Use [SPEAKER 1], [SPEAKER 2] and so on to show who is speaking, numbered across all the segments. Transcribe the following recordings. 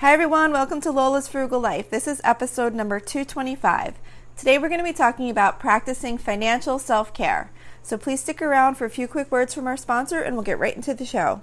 [SPEAKER 1] Hi, everyone. Welcome to Lola's Frugal Life. This is episode number 225. Today, we're going to be talking about practicing financial self care. So, please stick around for a few quick words from our sponsor, and we'll get right into the show.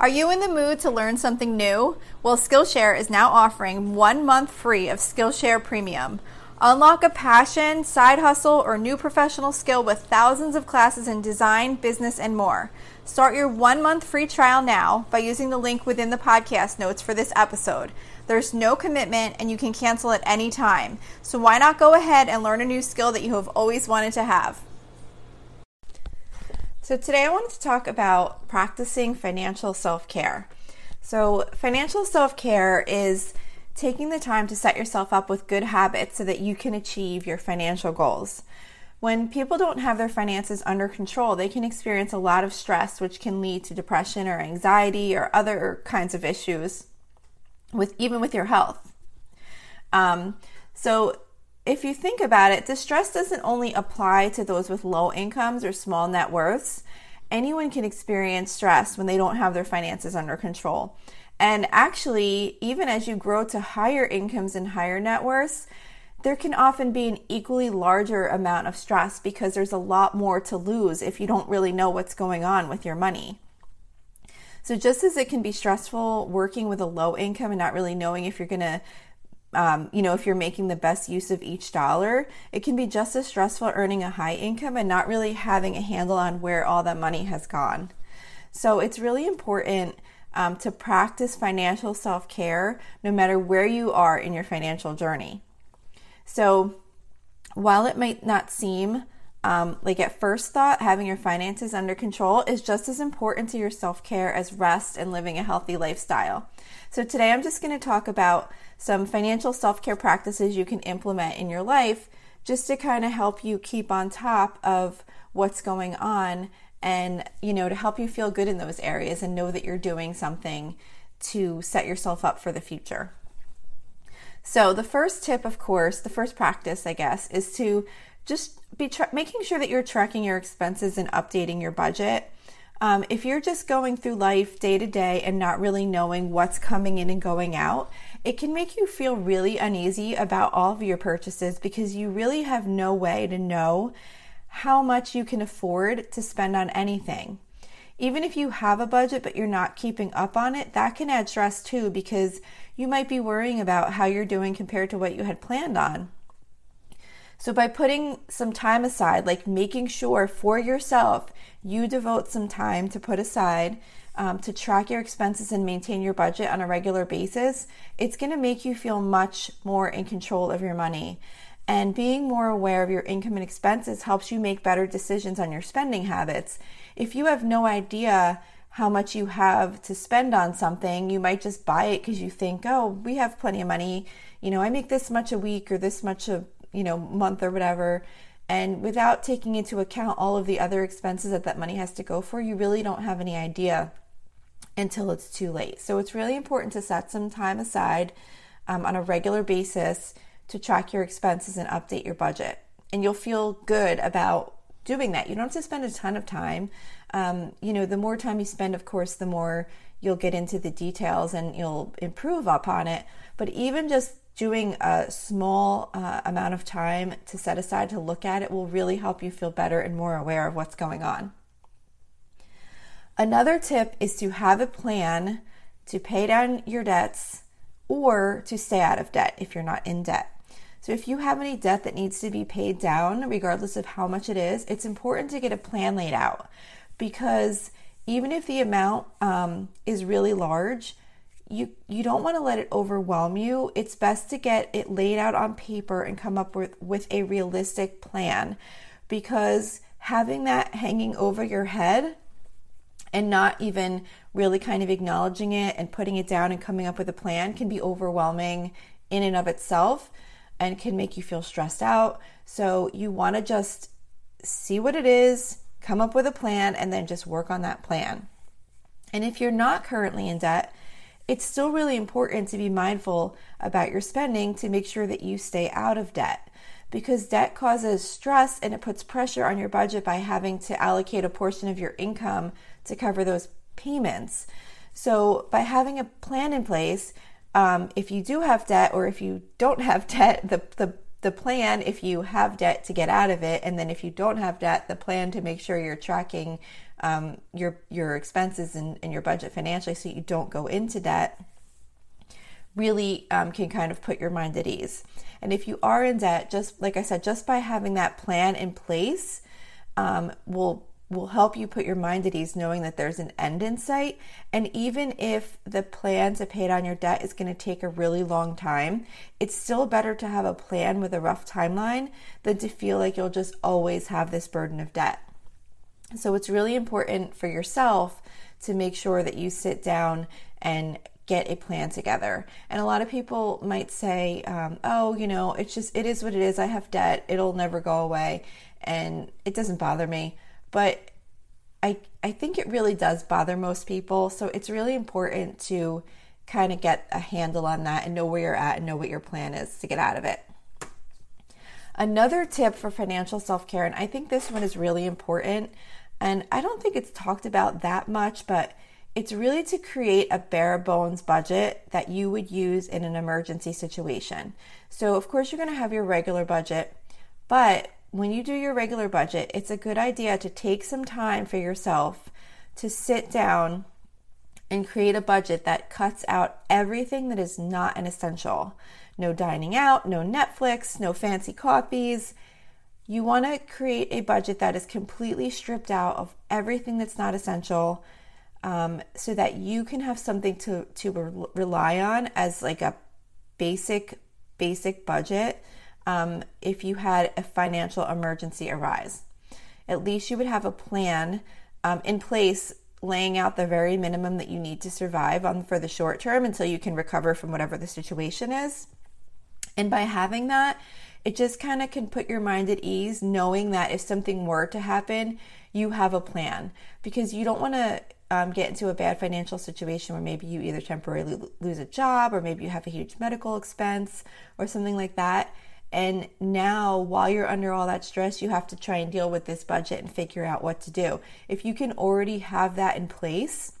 [SPEAKER 1] Are you in the mood to learn something new? Well, Skillshare is now offering one month free of Skillshare Premium. Unlock a passion, side hustle, or new professional skill with thousands of classes in design, business, and more. Start your one month free trial now by using the link within the podcast notes for this episode. There's no commitment and you can cancel at any time. So why not go ahead and learn a new skill that you have always wanted to have? So, today I wanted to talk about practicing financial self care. So, financial self care is taking the time to set yourself up with good habits so that you can achieve your financial goals. When people don't have their finances under control, they can experience a lot of stress, which can lead to depression or anxiety or other kinds of issues with even with your health. Um, so if you think about it, distress doesn't only apply to those with low incomes or small net worths. Anyone can experience stress when they don't have their finances under control. And actually, even as you grow to higher incomes and higher net worths, there can often be an equally larger amount of stress because there's a lot more to lose if you don't really know what's going on with your money. So, just as it can be stressful working with a low income and not really knowing if you're going to um, you know, if you're making the best use of each dollar, it can be just as stressful earning a high income and not really having a handle on where all that money has gone. So it's really important um, to practice financial self care no matter where you are in your financial journey. So while it might not seem um, like at first thought, having your finances under control is just as important to your self care as rest and living a healthy lifestyle. So today I'm just going to talk about some financial self care practices you can implement in your life just to kind of help you keep on top of what's going on and, you know, to help you feel good in those areas and know that you're doing something to set yourself up for the future. So, the first tip, of course, the first practice, I guess, is to just be tra- making sure that you're tracking your expenses and updating your budget. Um, if you're just going through life day to day and not really knowing what's coming in and going out, it can make you feel really uneasy about all of your purchases because you really have no way to know how much you can afford to spend on anything. Even if you have a budget but you're not keeping up on it, that can add stress too because you might be worrying about how you're doing compared to what you had planned on. So, by putting some time aside, like making sure for yourself you devote some time to put aside um, to track your expenses and maintain your budget on a regular basis, it's going to make you feel much more in control of your money. And being more aware of your income and expenses helps you make better decisions on your spending habits. If you have no idea how much you have to spend on something, you might just buy it because you think, oh, we have plenty of money. You know, I make this much a week or this much a you know month or whatever. And without taking into account all of the other expenses that that money has to go for you really don't have any idea until it's too late. So it's really important to set some time aside um, on a regular basis to track your expenses and update your budget. And you'll feel good about doing that. You don't have to spend a ton of time. Um, you know the more time you spend of course the more you'll get into the details and you'll improve upon it. But even just doing a small uh, amount of time to set aside to look at it will really help you feel better and more aware of what's going on. Another tip is to have a plan to pay down your debts or to stay out of debt if you're not in debt. So, if you have any debt that needs to be paid down, regardless of how much it is, it's important to get a plan laid out because even if the amount um, is really large, you you don't want to let it overwhelm you. It's best to get it laid out on paper and come up with with a realistic plan because having that hanging over your head and not even really kind of acknowledging it and putting it down and coming up with a plan can be overwhelming in and of itself and can make you feel stressed out. So you want to just see what it is, come up with a plan, and then just work on that plan. And if you're not currently in debt, it's still really important to be mindful about your spending to make sure that you stay out of debt because debt causes stress and it puts pressure on your budget by having to allocate a portion of your income to cover those payments. So, by having a plan in place, um, if you do have debt or if you don't have debt, the, the the plan if you have debt to get out of it, and then if you don't have debt, the plan to make sure you're tracking um, your your expenses and, and, your budget financially so you don't go into debt really um, can kind of put your mind at ease. And if you are in debt, just like I said, just by having that plan in place um, will will help you put your mind at ease knowing that there's an end in sight. And even if the plan to pay down your debt is going to take a really long time, it's still better to have a plan with a rough timeline than to feel like you'll just always have this burden of debt. So it's really important for yourself to make sure that you sit down and get a plan together. And a lot of people might say, um, oh, you know, it's just, it is what it is. I have debt, it'll never go away. And it doesn't bother me. But I, I think it really does bother most people. So it's really important to kind of get a handle on that and know where you're at and know what your plan is to get out of it. Another tip for financial self care, and I think this one is really important, and I don't think it's talked about that much, but it's really to create a bare bones budget that you would use in an emergency situation. So, of course, you're going to have your regular budget, but when you do your regular budget, it's a good idea to take some time for yourself to sit down and create a budget that cuts out everything that is not an essential. No dining out, no Netflix, no fancy coffees. You want to create a budget that is completely stripped out of everything that's not essential um, so that you can have something to, to re- rely on as like a basic, basic budget um, if you had a financial emergency arise. At least you would have a plan um, in place laying out the very minimum that you need to survive on for the short term until you can recover from whatever the situation is. And by having that, it just kind of can put your mind at ease knowing that if something were to happen, you have a plan because you don't want to um, get into a bad financial situation where maybe you either temporarily lose a job or maybe you have a huge medical expense or something like that. And now, while you're under all that stress, you have to try and deal with this budget and figure out what to do. If you can already have that in place,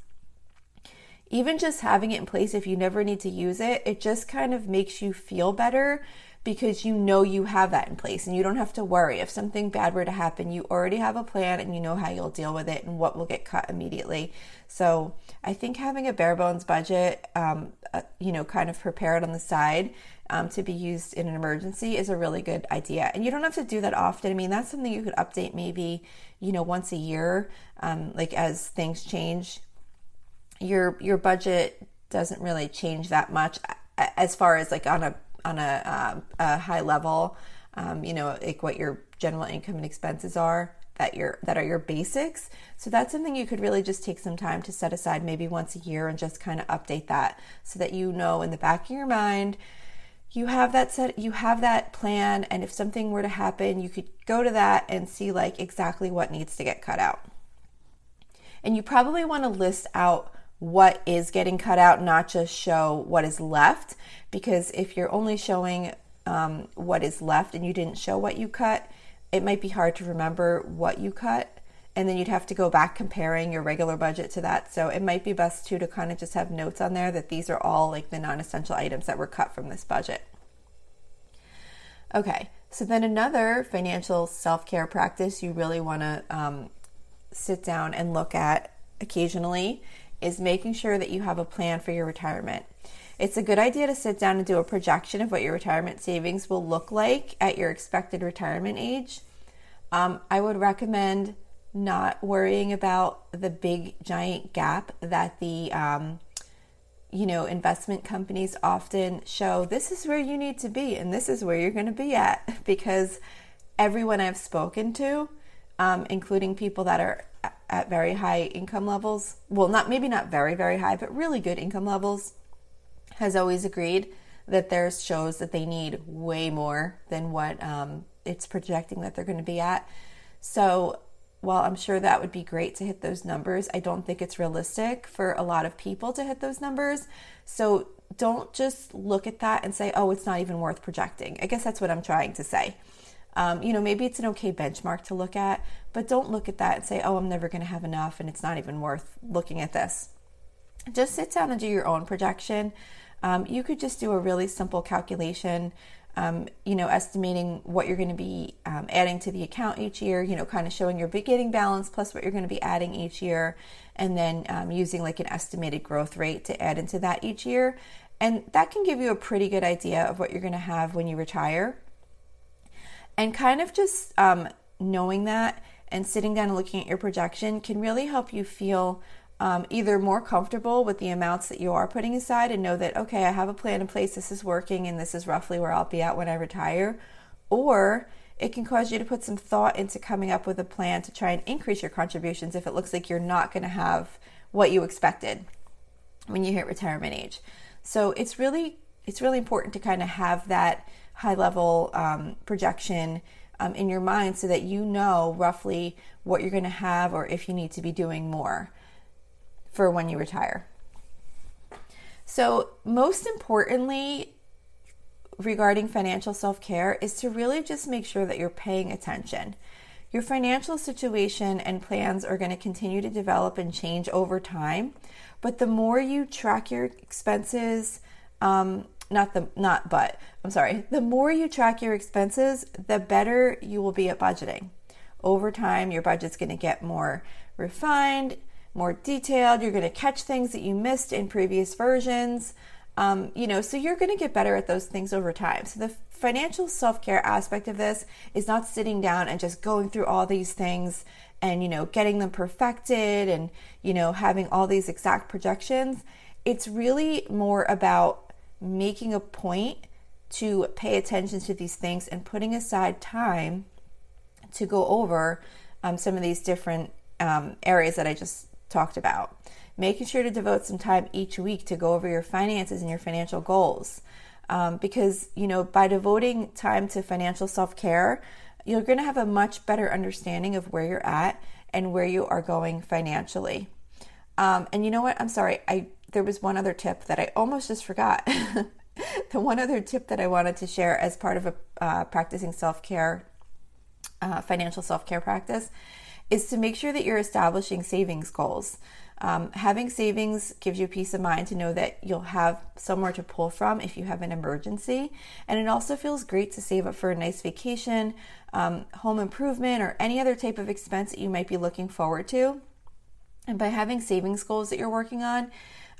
[SPEAKER 1] even just having it in place, if you never need to use it, it just kind of makes you feel better because you know you have that in place and you don't have to worry. If something bad were to happen, you already have a plan and you know how you'll deal with it and what will get cut immediately. So I think having a bare bones budget, um, uh, you know, kind of prepared on the side um, to be used in an emergency is a really good idea. And you don't have to do that often. I mean, that's something you could update maybe, you know, once a year, um, like as things change. Your your budget doesn't really change that much as far as like on a on a, uh, a high level, um, you know, like what your general income and expenses are that your that are your basics. So that's something you could really just take some time to set aside maybe once a year and just kind of update that so that you know in the back of your mind you have that set you have that plan and if something were to happen you could go to that and see like exactly what needs to get cut out. And you probably want to list out what is getting cut out, not just show what is left. Because if you're only showing um, what is left and you didn't show what you cut, it might be hard to remember what you cut. And then you'd have to go back comparing your regular budget to that. So it might be best too to kind of just have notes on there that these are all like the non essential items that were cut from this budget. Okay, so then another financial self care practice you really want to um, sit down and look at occasionally is making sure that you have a plan for your retirement. It's a good idea to sit down and do a projection of what your retirement savings will look like at your expected retirement age. Um, I would recommend not worrying about the big giant gap that the um, you know investment companies often show. This is where you need to be, and this is where you're going to be at because everyone I've spoken to, um, including people that are at very high income levels, well, not maybe not very, very high, but really good income levels, has always agreed that there's shows that they need way more than what um, it's projecting that they're going to be at. So while I'm sure that would be great to hit those numbers, I don't think it's realistic for a lot of people to hit those numbers. So don't just look at that and say, oh, it's not even worth projecting. I guess that's what I'm trying to say. Um, you know, maybe it's an okay benchmark to look at, but don't look at that and say, oh, I'm never going to have enough and it's not even worth looking at this. Just sit down and do your own projection. Um, you could just do a really simple calculation um, you know, estimating what you're going to be um, adding to the account each year, you know, kind of showing your beginning balance plus what you're going to be adding each year, and then um, using like an estimated growth rate to add into that each year. And that can give you a pretty good idea of what you're going to have when you retire. And kind of just um, knowing that and sitting down and looking at your projection can really help you feel um, either more comfortable with the amounts that you are putting aside and know that, okay, I have a plan in place, this is working, and this is roughly where I'll be at when I retire. Or it can cause you to put some thought into coming up with a plan to try and increase your contributions if it looks like you're not going to have what you expected when you hit retirement age. So it's really it's really important to kind of have that high level um, projection um, in your mind so that you know roughly what you're going to have or if you need to be doing more for when you retire. So, most importantly, regarding financial self care, is to really just make sure that you're paying attention. Your financial situation and plans are going to continue to develop and change over time, but the more you track your expenses, um, not the not but I'm sorry, the more you track your expenses, the better you will be at budgeting. Over time, your budget's going to get more refined more detailed. You're going to catch things that you missed in previous versions. Um, you know, so you're going to get better at those things over time. So the financial self care aspect of this is not sitting down and just going through all these things and, you know, getting them perfected and, you know, having all these exact projections. It's really more about making a point to pay attention to these things and putting aside time to go over um, some of these different um, areas that I just talked about. Making sure to devote some time each week to go over your finances and your financial goals. Um, because, you know, by devoting time to financial self care, you're going to have a much better understanding of where you're at and where you are going financially. Um, and you know what? I'm sorry. I there was one other tip that I almost just forgot. the one other tip that I wanted to share as part of a uh, practicing self care, uh, financial self care practice, is to make sure that you're establishing savings goals. Um, having savings gives you peace of mind to know that you'll have somewhere to pull from if you have an emergency. And it also feels great to save up for a nice vacation, um, home improvement, or any other type of expense that you might be looking forward to. And by having savings goals that you're working on,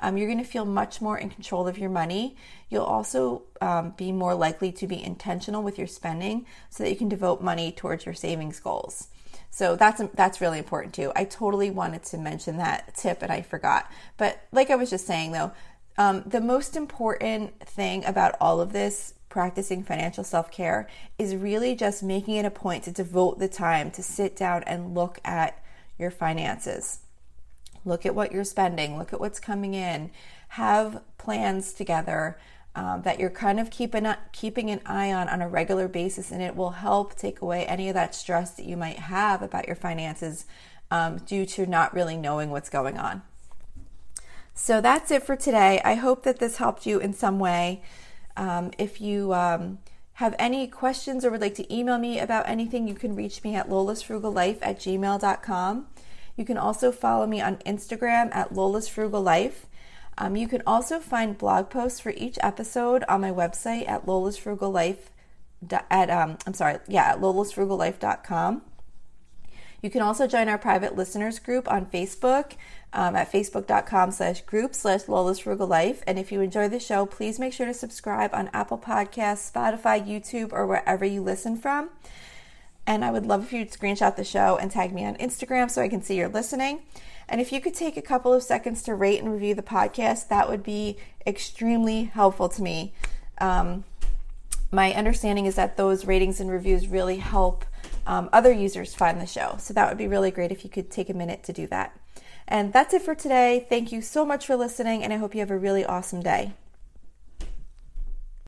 [SPEAKER 1] um, you're going to feel much more in control of your money. You'll also um, be more likely to be intentional with your spending so that you can devote money towards your savings goals. So that's that's really important too. I totally wanted to mention that tip and I forgot. But like I was just saying though, um, the most important thing about all of this practicing financial self care is really just making it a point to devote the time to sit down and look at your finances. Look at what you're spending, look at what's coming in, have plans together, um, that you're kind of keeping keeping an eye on on a regular basis, and it will help take away any of that stress that you might have about your finances um, due to not really knowing what's going on. So that's it for today. I hope that this helped you in some way. Um, if you um, have any questions or would like to email me about anything, you can reach me at lolasfrugallife at gmail.com. You can also follow me on Instagram at lolas lolasfrugallife. Um, you can also find blog posts for each episode on my website at Lola's Frugal Life. At um, I'm sorry, yeah, at lolasfrugallife.com. You can also join our private listeners group on Facebook um, at facebook.com slash group slash Lola's Frugal Life. And if you enjoy the show, please make sure to subscribe on Apple Podcasts, Spotify, YouTube, or wherever you listen from. And I would love if you'd screenshot the show and tag me on Instagram so I can see you're listening. And if you could take a couple of seconds to rate and review the podcast, that would be extremely helpful to me. Um, my understanding is that those ratings and reviews really help um, other users find the show. So that would be really great if you could take a minute to do that. And that's it for today. Thank you so much for listening, and I hope you have a really awesome day.